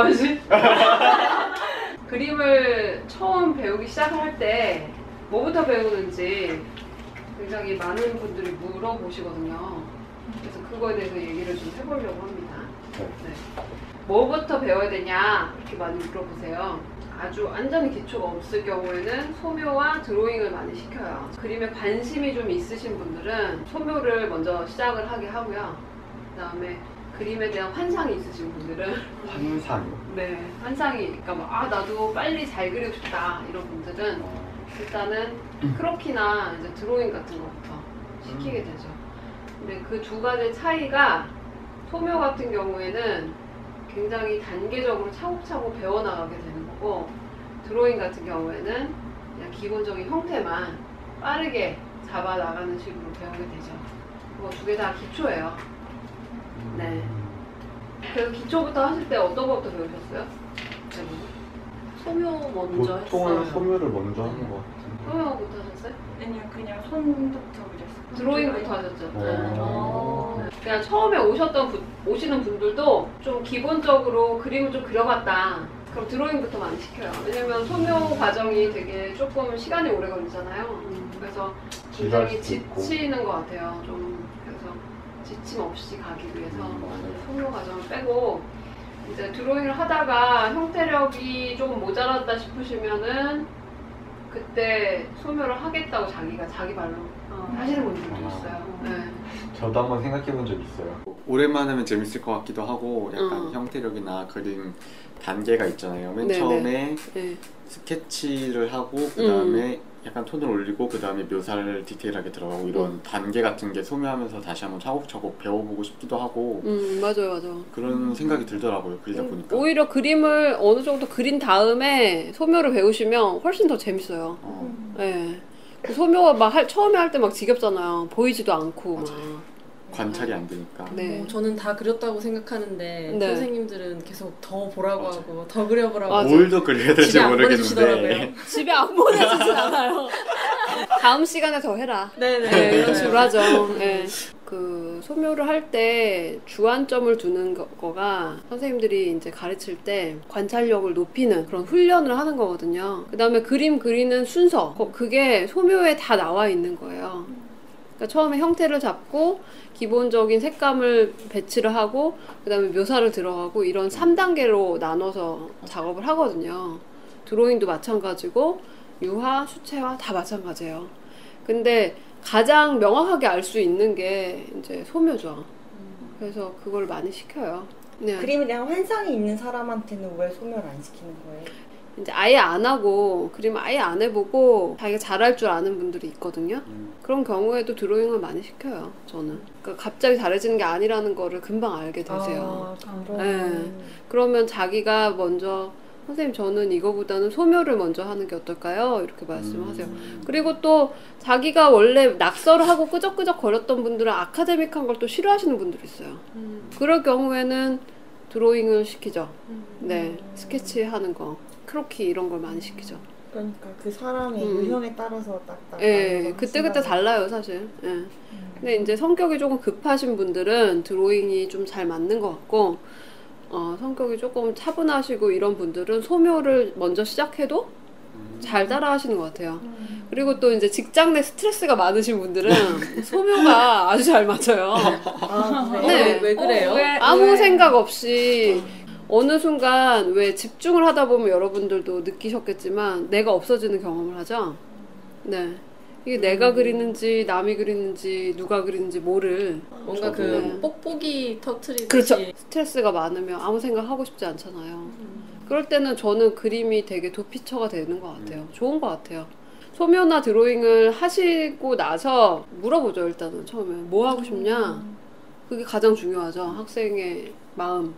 뭐하지? 그림을 처음 배우기 시작할 때 뭐부터 배우는지 굉장히 많은 분들이 물어보시거든요. 그래서 그거에 대해서 얘기를 좀 해보려고 합니다. 네. 네. 뭐부터 배워야 되냐 이렇게 많이 물어보세요. 아주 완전히 기초가 없을 경우에는 소묘와 드로잉을 많이 시켜요. 그림에 관심이 좀 있으신 분들은 소묘를 먼저 시작을 하게 하고요. 그 다음에 그림에 대한 환상이 있으신 분들은 환상이요. 네 환상이 그러니까 뭐, 아 나도 빨리 잘 그리고 싶다 이런 분들은 일단은 크로키나 이제 드로잉 같은 것부터 시키게 되죠. 근데 그 두 가지 차이가 소묘 같은 경우에는 굉장히 단계적으로 차곡차곡 배워나가게 되는 거고 드로잉 같은 경우에는 그냥 기본적인 형태만 빠르게 잡아 나가는 식으로 배우게 되죠. 뭐두개 다 기초예요. 네. 그래서 기초부터 하실 때 어떤 것부터 배우셨어요? 소묘 먼저 보통은 했어요. 소묘를 먼저 하는 것 같은데. 소묘부터 하셨어요? 아니요 그냥 손부터 그렸어요. 드로잉부터 하셨죠? 오. 네. 그냥 처음에 오셨던 분, 오시는 분들도 좀 기본적으로 그림을 좀 그려봤다. 그럼 드로잉부터 많이 시켜요. 왜냐면 소묘 과정이 되게 조금 시간이 오래 걸리잖아요. 그래서 지루할 굉장히. 지치는 것 같아요. 좀 그래서 지침 없이 가기 위해서 음. 소묘 과정을 빼고 이제 드로잉을 하다가 형태력이 조금 모자랐다 싶으시면은 그때 소묘를 하겠다고 자기가 자기 말로 하시는 분들도 아. 있어요. 네. 저도 한번 생각해 본 적 있어요. 오랜만에 하면 재밌을 것 같기도 하고 약간 음. 형태력이나 그림 단계가 있잖아요. 맨 네네. 처음에 네. 스케치를 하고 그 다음에 약간 톤을 올리고 그 다음에 묘사를 디테일하게 들어가고 이런 음. 단계 같은 게 소묘하면서 다시 한번 차곡차곡 배워보고 싶기도 하고 음 맞아요 맞아요. 그런 생각이 들더라고요. 그리다 보니까. 오히려 그림을 어느 정도 그린 다음에 소묘를 배우시면 훨씬 더 재밌어요. 어, 네. 그 소묘가 막 할- 처음에 할 때 막 지겹잖아요. 보이지도 않고 막. 관찰이 안 되니까. 네. 어, 저는 다 그렸다고 생각하는데 네. 선생님들은 계속 더 보라고 맞아. 하고 더 그려보라고. 뭘 더 그려야 될지 모르겠는데 보내주시더라고요. 집에 안 보내주진 않아요. 다음 시간에 더 해라. 네네. 네, 이런 식으로 하죠. 네. 그 소묘를 할 때 주안점을 두는 거, 거가 선생님들이 이제 가르칠 때 관찰력을 높이는 그런 훈련을 하는 거거든요. 그 다음에 그림 그리는 순서. 거- 그게 소묘에 다 나와 있는 거예요. 그러니까 처음에 형태를 잡고 기본적인 색감을 배치를 하고 그다음에 묘사를 들어가고 이런 3단계로 나눠서 작업을 하거든요. 드로잉도 마찬가지고 유화, 수채화 다 마찬가지예요. 근데 가장 명확하게 알 수 있는 게 이제 소묘죠. 그래서 그걸 많이 시켜요. 네. 그림에 대한 환상이 있는 사람한테는 왜 소멸을 안 시키는 거예요? 이제 아예 안 하고 그림 아예 안 해보고 자기가 잘할 줄 아는 분들이 있거든요. 음. 그런 경우에도 드로잉을 많이 시켜요. 저는. 그러니까 갑자기 잘해지는 게 아니라는 거를 금방 알게 되세요. 아, 네. 그러면 자기가 먼저 선생님 저는 이거보다는 소묘를 먼저 하는 게 어떨까요? 이렇게 말씀하세요. 음. 그리고 또 자기가 원래 낙서를 하고 끄적끄적 거렸던 분들은 아카데믹한 걸 또 싫어하시는 분들이 있어요. 그럴 경우에는 드로잉을 시키죠. 네, 스케치하는 거, 크로키 이런 걸 많이 시키죠. 그러니까 그 사람의 음. 유형에 따라서 딱딱. 예, 그때 그때 달라요 사실. 예. 근데 이제 성격이 조금 급하신 분들은 드로잉이 좀 잘 맞는 것 같고, 어, 성격이 조금 차분하시고 이런 분들은 소묘를 먼저 시작해도 음. 잘 따라하시는 것 같아요. 그리고 또 이제 직장 내 스트레스가 많으신 분들은 소묘가 아주 잘 맞아요. 아, 그래요? 네. 왜, 왜 그래요? 어, 왜? 아무 생각 없이 어 느 순간 왜 집중을 하다 보면 여러분들도 느끼셨겠지만 내가 없어지는 경험을 하죠. 네. 이게 내가 그리는지 남이 그리는지 누가 그리는지 모를 뭔가. 그 네. 뽁뽁이 터트리듯이 그렇죠. 스트레스가 많으면 아무 생각 하고 싶지 않잖아요. 그럴 때는 저는 그림이 되게 도피처가 되는 것 같아요. 좋은 것 같아요. 소묘나 드로잉을 하시고 나서 물어보죠, 일단은 처음에. 뭐 하고 싶냐? 그게 가장 중요하죠. 학생의 마음.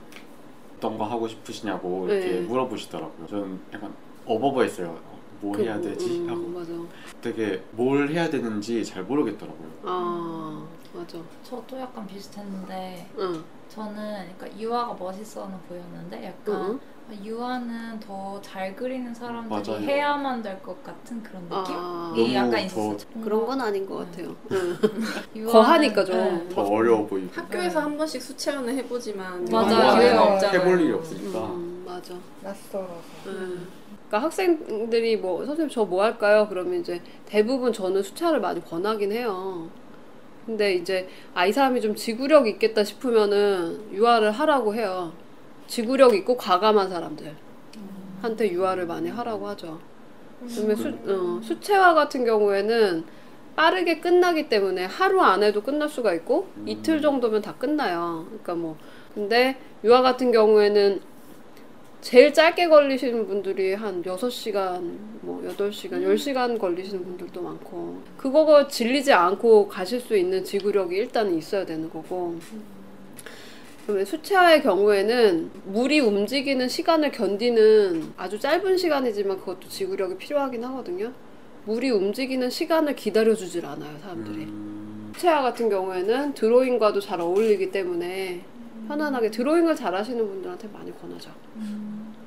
어떤 거 하고 싶으시냐고 이렇게 네. 물어보시더라고요. 저는 약간 어버버했어요. 뭐 해야 그, 되지? 음, 하고 맞아. 되게 뭘 해야 되는지 잘 모르겠더라고요. 아, 맞아. 저도 약간 비슷했는데 응. 저는 그러니까 유아가 멋있어는 보였는데 약간 응. 유아는 더 잘 그리는 사람들이 맞아요. 해야만 될 것 같은 그런 느낌? 아, 이 약간 너무 있었어요. 그런 건 아닌 것 같아요. 응. 유아는- 거하니까 좀. 네. 더 어려워 보이고 학교에서 한 번씩 수채화는 해보지만 맞아요. 기회가 맞아요. 없잖아요. 해볼 일이 없으니까 음, 맞아. 맞아. 낯설어서. 음. 그러니까 학생들이 뭐 선생님 저 뭐 할까요? 그러면 이제 대부분 저는 수차를 많이 권하긴 해요. 근데 이제 아이 사람이 좀 지구력 있겠다 싶으면은 유아를 하라고 해요. 지구력 있고 과감한 사람들 한테 유아를 많이 하라고 하죠. 그다음에 수, 어, 수채화 같은 경우에는 빠르게 끝나기 때문에 하루 안에도 끝날 수가 있고 이틀 정도면 다 끝나요. 그러니까 뭐 근데 유아 같은 경우에는 제일 짧게 걸리시는 분들이 한 6시간, 뭐 8시간, 10시간 걸리시는 분들도 많고 그거 질리지 않고 가실 수 있는 지구력이 일단 있어야 되는 거고. 그러면 수채화의 경우에는 물이 움직이는 시간을 견디는 아주 짧은 시간이지만 그것도 지구력이 필요하긴 하거든요. 물이 움직이는 시간을 기다려주질 않아요, 사람들이. 음, 수채화 같은 경우에는 드로잉과도 잘 어울리기 때문에 편안하게 드로잉을 잘 하시는 분들한테 많이 권하죠.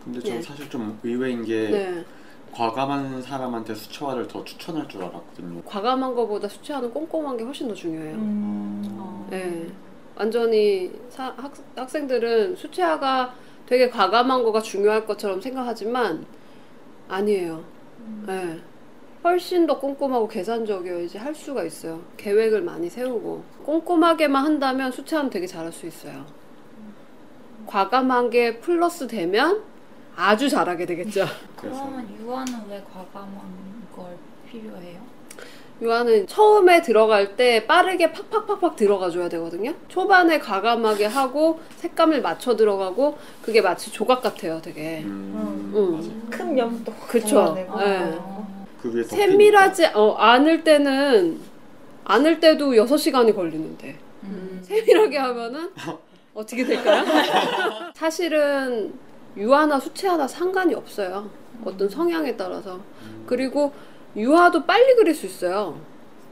근데 저는 네. 사실 좀 의외인 게 네. 과감한 사람한테 수채화를 더 추천할 줄 알았거든요. 과감한 것보다 수채화는 꼼꼼한 게 훨씬 더 중요해요. 음. 네. 완전히 사- 학, 학생들은 수채화가 되게 과감한 거가 중요할 것처럼 생각하지만 아니에요. 네. 훨씬 더 꼼꼼하고 계산적이어야지 할 수가 있어요. 계획을 많이 세우고 꼼꼼하게만 한다면 수채화는 되게 잘할 수 있어요. 과감한 게 플러스 되면 아주 잘하게 되겠죠. 그러면 유아는 왜 과감한 걸 필요해요? 유아는 처음에 들어갈 때 빠르게 팍팍팍팍 들어가 줘야 되거든요. 초반에 과감하게 하고 색감을 맞춰 들어가고 그게 마치 조각 같아요, 되게. 음, 음. 큰 염도 그쵸. 네. 어, 그게 더 세밀하지 어, 않을 때는 않을 때도 6시간이 걸리는데 음. 세밀하게 하면은 어떻게 될까요? 사실은 유아나 수채화나 상관이 없어요. 어떤 성향에 따라서. 그리고 유아도 빨리 그릴 수 있어요.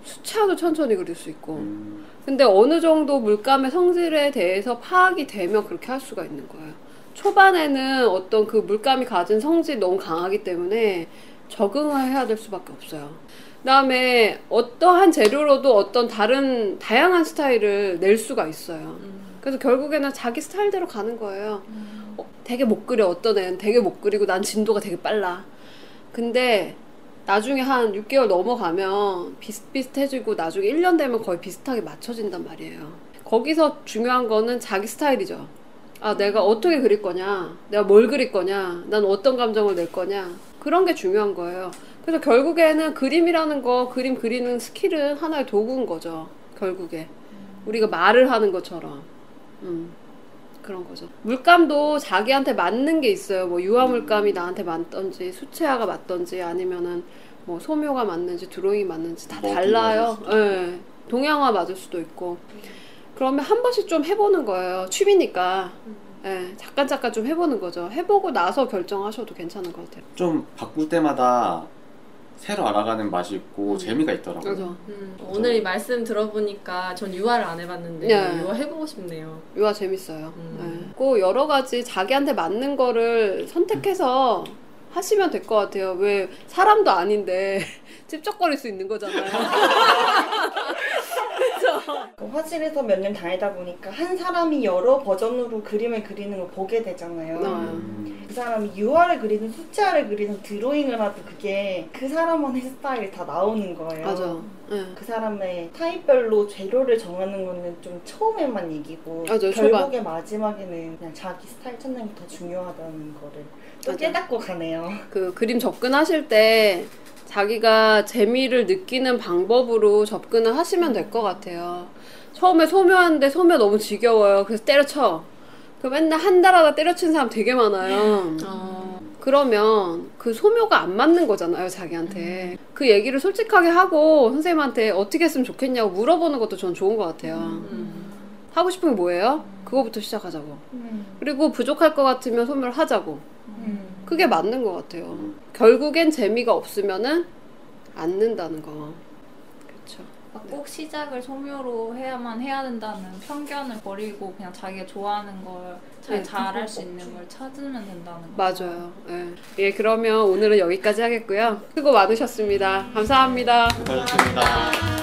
수채화도 천천히 그릴 수 있고. 음, 근데 어느 정도 물감의 성질에 대해서 파악이 되면 그렇게 할 수가 있는 거예요. 초반에는 어떤 그 물감이 가진 성질이 너무 강하기 때문에 적응을 해야 될 수밖에 없어요. 그 다음에 어떠한 재료로도 어떤 다른 다양한 스타일을 낼 수가 있어요. 그래서 결국에는 자기 스타일대로 가는 거예요. 어, 되게 못 그려 어떤 애는 되게 못 그리고 난 진도가 되게 빨라. 근데 나중에 한 6개월 넘어가면 비슷비슷해지고 나중에 1년 되면 거의 비슷하게 맞춰진단 말이에요. 거기서 중요한 거는 자기 스타일이죠. 아, 내가 어떻게 그릴 거냐? 내가 뭘 그릴 거냐? 난 어떤 감정을 낼 거냐? 그런 게 중요한 거예요. 그래서 결국에는 그림이라는 거, 그림 그리는 스킬은 하나의 도구인 거죠. 결국에. 우리가 말을 하는 것처럼. 음. 그런 거죠. 물감도 자기한테 맞는 게 있어요. 뭐 유화 물감이 나한테 맞던지 수채화가 맞던지 아니면은 뭐 소묘가 맞는지 드로잉이 맞는지 다 달라요. 예. 동양화 맞을 수도 있고. 그러면 한 번씩 좀 해보는 거예요. 취미니까. 예. 잠깐 잠깐 좀 해보는 거죠. 해보고 나서 결정하셔도 괜찮은 것 같아요. 좀 바꿀 때마다 새로 알아가는 맛이 있고 음. 재미가 있더라고요. 그래서 음, 오늘 이 말씀 들어보니까 전 유아를 안 해봤는데 네. 유아 해보고 싶네요. 유화 재밌어요. 음. 예. 그 여러 가지 자기한테 맞는 거를 선택해서 하시면 될 것 같아요. 왜 사람도 아닌데 찝쩍거릴 수 있는 거잖아요. 그 화실에서 몇 년 다니다 보니까 한 사람이 여러 버전으로 그림을 그리는 걸 보게 되잖아요. 네. 음, 그 사람이 유화를 그리든 숫자를 그리든 드로잉을 하든 그게 그 사람만의 스타일이 다 나오는 거예요. 맞아. 예. 그 사람의 타입별로 재료를 정하는 거는 좀 처음에만 얘기고 맞아요, 결국에 마지막에는 그냥 자기 스타일 찾는 게 더 중요하다는 거를 또 맞아. 깨닫고 가네요. 그 그림 접근하실 때 자기가 재미를 느끼는 방법으로 접근을 하시면 될 것 같아요. 처음에 소묘하는데 소묘 너무 지겨워요. 그래서 때려쳐. 그 맨날 한 달 하다 때려친 사람 되게 많아요. 어, 그러면 그 소묘가 안 맞는 거잖아요, 자기한테. 그 얘기를 솔직하게 하고 선생님한테 어떻게 했으면 좋겠냐고 물어보는 것도 저는 좋은 것 같아요. 음. 하고 싶은 게 뭐예요? 그거부터 시작하자고. 음. 그리고 부족할 것 같으면 소묘를 하자고. 음. 그게 맞는 것 같아요. 결국엔 재미가 없으면은 안 는다는 거. 그렇죠. 그러니까 꼭 시작을 소묘로 해야만 해야 된다는 편견을 버리고 그냥 자기가 좋아하는 걸잘 네, 잘할 수 있는 걸 찾으면 된다는 거. 맞아요. 예. 예, 그러면 오늘은 여기까지 하겠고요. 수고 많으셨습니다. 감사합니다. 수고하셨습니다.